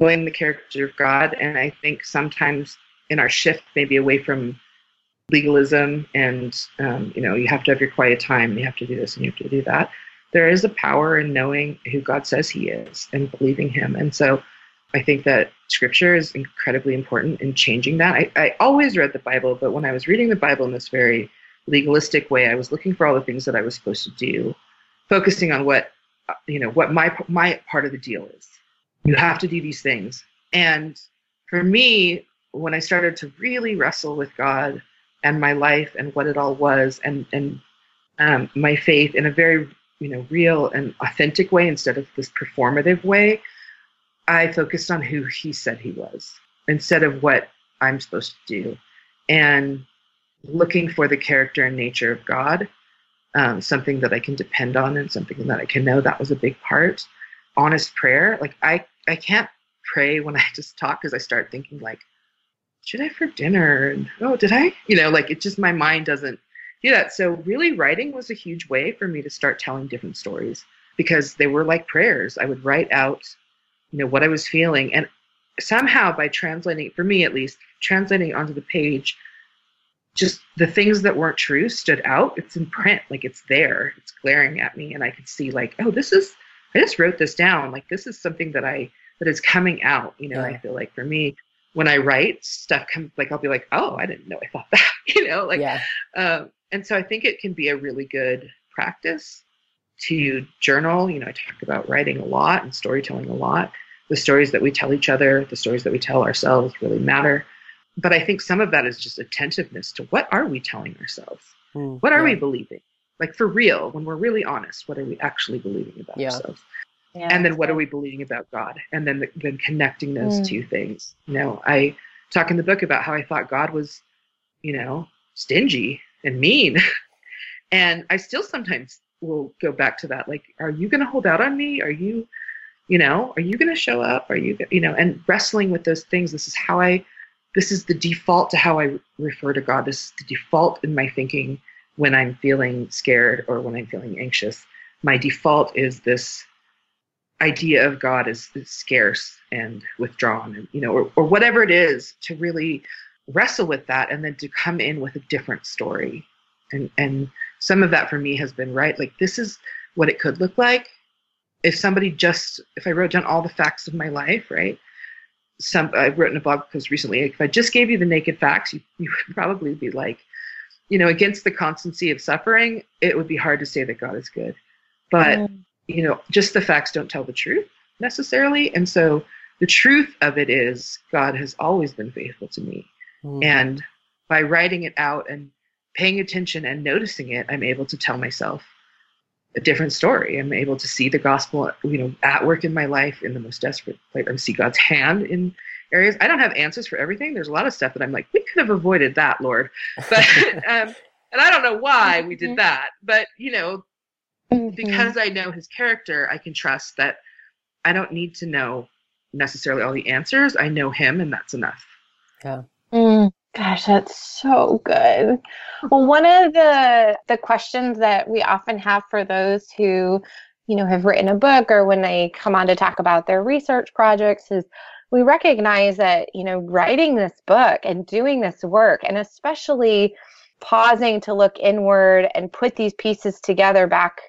Speaker 4: knowing the character of God, and I think sometimes in our shift maybe away from legalism and um, you know you have to have your quiet time you have to do this and you have to do that there is a power in knowing who god says he is and believing him. And so i think that scripture is incredibly important in changing that. I, I always read the bible but when i was reading the bible in this very legalistic way. I was looking for all the things that I was supposed to do, focusing on what you know what my my part of the deal is. You have to do these things, and for me, when I started to really wrestle with God and my life and what it all was, and and um, my faith in a very you know real and authentic way instead of this performative way, I focused on who He said He was instead of what I'm supposed to do, and looking for the character and nature of God, um, something that I can depend on and something that I can know. That was a big part. Honest prayer, like I, I can't pray when I just talk because I start thinking like, should I for dinner? And oh, did I? You know, like it just my mind doesn't do that. So really, writing was a huge way for me to start telling different stories because they were like prayers. I would write out, you know, what I was feeling, and somehow by translating, for me at least, translating onto the page just the things that weren't true stood out. It's in print, like it's there, it's glaring at me, and I could see like, oh, this is. I just wrote this down. Like this is something that I that is coming out. You know, yeah. I feel like for me, when I write stuff, comes like I'll be like, oh, I didn't know I thought that. you know, like, yeah. um, and so I think it can be a really good practice to journal. You know, I talk about writing a lot and storytelling a lot. The stories that we tell each other, the stories that we tell ourselves, really matter but I think some of that is just attentiveness to what are we telling ourselves? Mm, what are yeah. we believing? Like for real, when we're really honest, what are we actually believing about yeah. ourselves? Yeah, and then what are we believing about God? And then the, then connecting those mm. two things. You know, I talk in the book about how I thought God was, you know, stingy and mean. and I still sometimes will go back to that. Like, are you going to hold out on me? Are you, you know, are you going to show up? Are you, you know, and wrestling with those things. This is how I this is the default to how I refer to God. This is the default in my thinking when I'm feeling scared or when I'm feeling anxious. My default is this idea of God is, is scarce and withdrawn, and you know, or, or whatever it is, to really wrestle with that and then to come in with a different story. And and some of that for me has been right. Like this is what it could look like if somebody just if I wrote down all the facts of my life, right? Some I've written a blog post recently. If I just gave you the naked facts, you, you would probably be like, you know, against the constancy of suffering, it would be hard to say that God is good. But mm. you know, just the facts don't tell the truth necessarily. And so the truth of it is God has always been faithful to me. Mm. And by writing it out and paying attention and noticing it, I'm able to tell myself a different story. I'm able to see the gospel, you know, at work in my life in the most desperate place. I see God's hand in areas. I don't have answers for everything. There's a lot of stuff that I'm like, we could have avoided that, Lord. But um, and I don't know why we did mm-hmm. that. But you know, mm-hmm. because I know His character, I can trust that I don't need to know necessarily all the answers. I know Him, and that's enough.
Speaker 2: Yeah.
Speaker 3: Mm, Gosh, that's so good. Well, one of the the questions that we often have for those who, you know, have written a book or when they come on to talk about their research projects is we recognize that, you know, writing this book and doing this work and especially pausing to look inward and put these pieces together back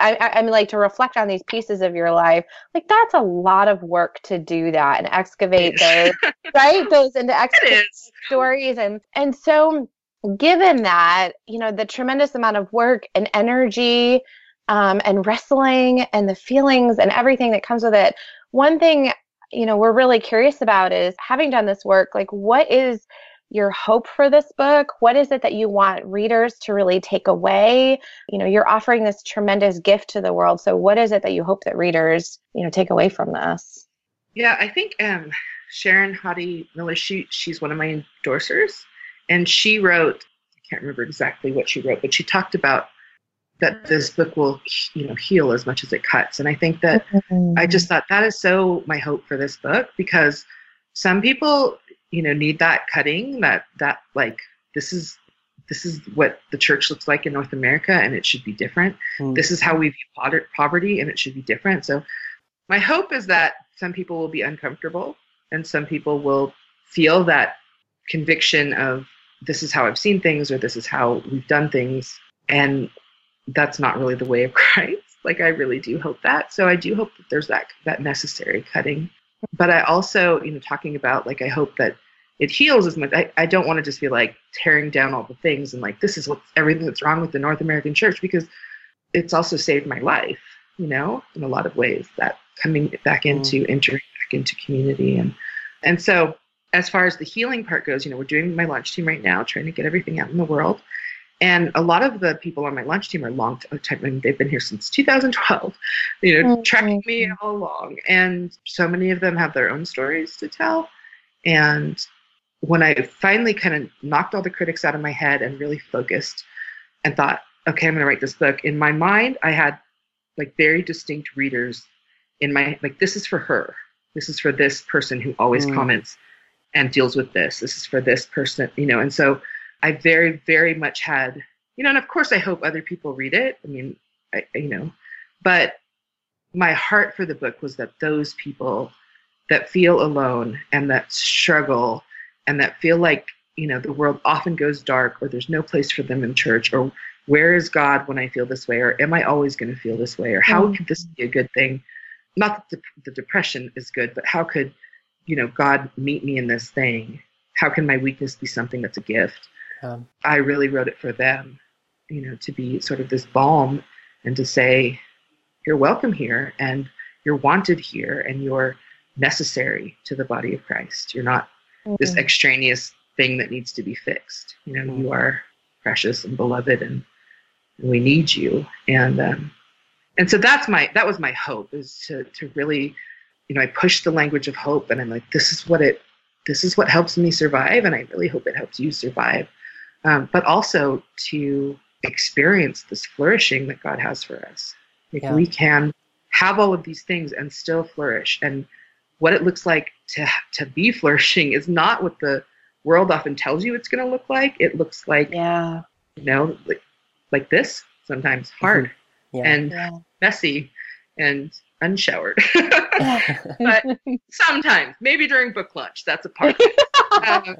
Speaker 3: I, I mean, like to reflect on these pieces of your life, like that's a lot of work to do that and excavate those, right? Those into excavate stories, and and so given that, you know, the tremendous amount of work and energy, um, and wrestling and the feelings and everything that comes with it, one thing you know we're really curious about is having done this work, like what is your hope for this book? What is it that you want readers to really take away? You know, you're offering this tremendous gift to the world. So what is it that you hope that readers, you know, take away from this?
Speaker 4: Yeah, I think um, Sharon Hodde Miller, she she's one of my endorsers, and she wrote. I can't remember exactly what she wrote, but she talked about that this book will, you know, heal as much as it cuts. And I think that mm-hmm. I just thought that is so my hope for this book because some people you know need that cutting that that like this is this is what the church looks like in North America and it should be different. Mm. This is how we view poverty and it should be different. So my hope is that some people will be uncomfortable and some people will feel that conviction of this is how I've seen things or this is how we've done things and that's not really the way of Christ. Like I really do hope that. So I do hope that there's that that necessary cutting but I also, you know, talking about like I hope that it heals as much. I, I don't want to just be like tearing down all the things and like this is what's everything that's wrong with the North American church because it's also saved my life, you know, in a lot of ways. That coming back mm. into mm. entering back into community and and so as far as the healing part goes, you know, we're doing my launch team right now, trying to get everything out in the world. And a lot of the people on my lunch team are long time. I mean, they've been here since 2012, you know, mm-hmm. tracking me all along. And so many of them have their own stories to tell. And when I finally kind of knocked all the critics out of my head and really focused and thought, okay, I'm going to write this book, in my mind, I had like very distinct readers in my, like, this is for her. This is for this person who always mm. comments and deals with this. This is for this person, you know, and so I very, very much had, you know, and of course I hope other people read it. I mean, I, you know, but my heart for the book was that those people that feel alone and that struggle and that feel like, you know, the world often goes dark or there's no place for them in church or where is God when I feel this way or am I always going to feel this way or how mm. could this be a good thing? Not that the, the depression is good, but how could, you know, God meet me in this thing? How can my weakness be something that's a gift? Um, I really wrote it for them, you know, to be sort of this balm and to say, you're welcome here and you're wanted here and you're necessary to the body of Christ. You're not mm-hmm. this extraneous thing that needs to be fixed. You know, mm-hmm. you are precious and beloved and, and we need you. And, um, and so that's my, that was my hope is to, to really, you know, I push the language of hope and I'm like, this is what it, this is what helps me survive. And I really hope it helps you survive um, but also to experience this flourishing that God has for us. If yeah. we can have all of these things and still flourish, and what it looks like to to be flourishing is not what the world often tells you it's going to look like. It looks like,
Speaker 3: yeah,
Speaker 4: you know, like like this sometimes mm-hmm. hard yeah. and yeah. messy and unshowered. but sometimes, maybe during book lunch, that's a part. um,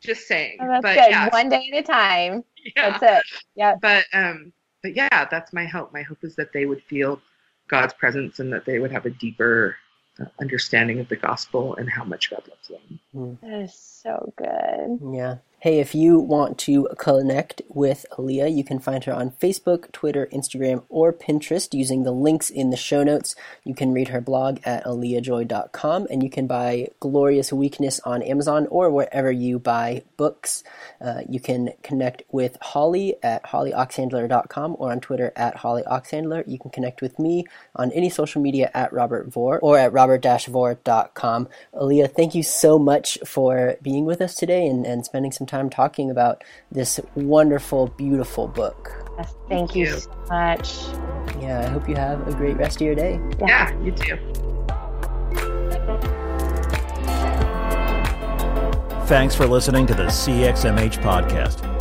Speaker 4: just saying.
Speaker 3: Oh, that's
Speaker 4: but,
Speaker 3: good.
Speaker 4: Yeah.
Speaker 3: One day at a time. Yeah. That's it. Yeah.
Speaker 4: But um, but yeah, that's my hope. My hope is that they would feel God's presence and that they would have a deeper uh, understanding of the gospel and how much God loves them.
Speaker 3: Mm. That is so good.
Speaker 2: Yeah. Hey, if you want to connect with Alia, you can find her on Facebook, Twitter, Instagram, or Pinterest using the links in the show notes. You can read her blog at aliajoy.com and you can buy Glorious Weakness on Amazon or wherever you buy books. Uh, you can connect with Holly at hollyoxhandler.com or on Twitter at hollyoxhandler. You can connect with me on any social media at Robert Vore or at robert-vore.com. Alia, thank you so much for being with us today and, and spending some time talking about this wonderful, beautiful book.
Speaker 3: Yes, thank, thank you, you so much.
Speaker 2: Yeah, I hope you have a great rest of your day.
Speaker 4: Yeah, yeah you too.
Speaker 1: Thanks for listening to the CXMH podcast.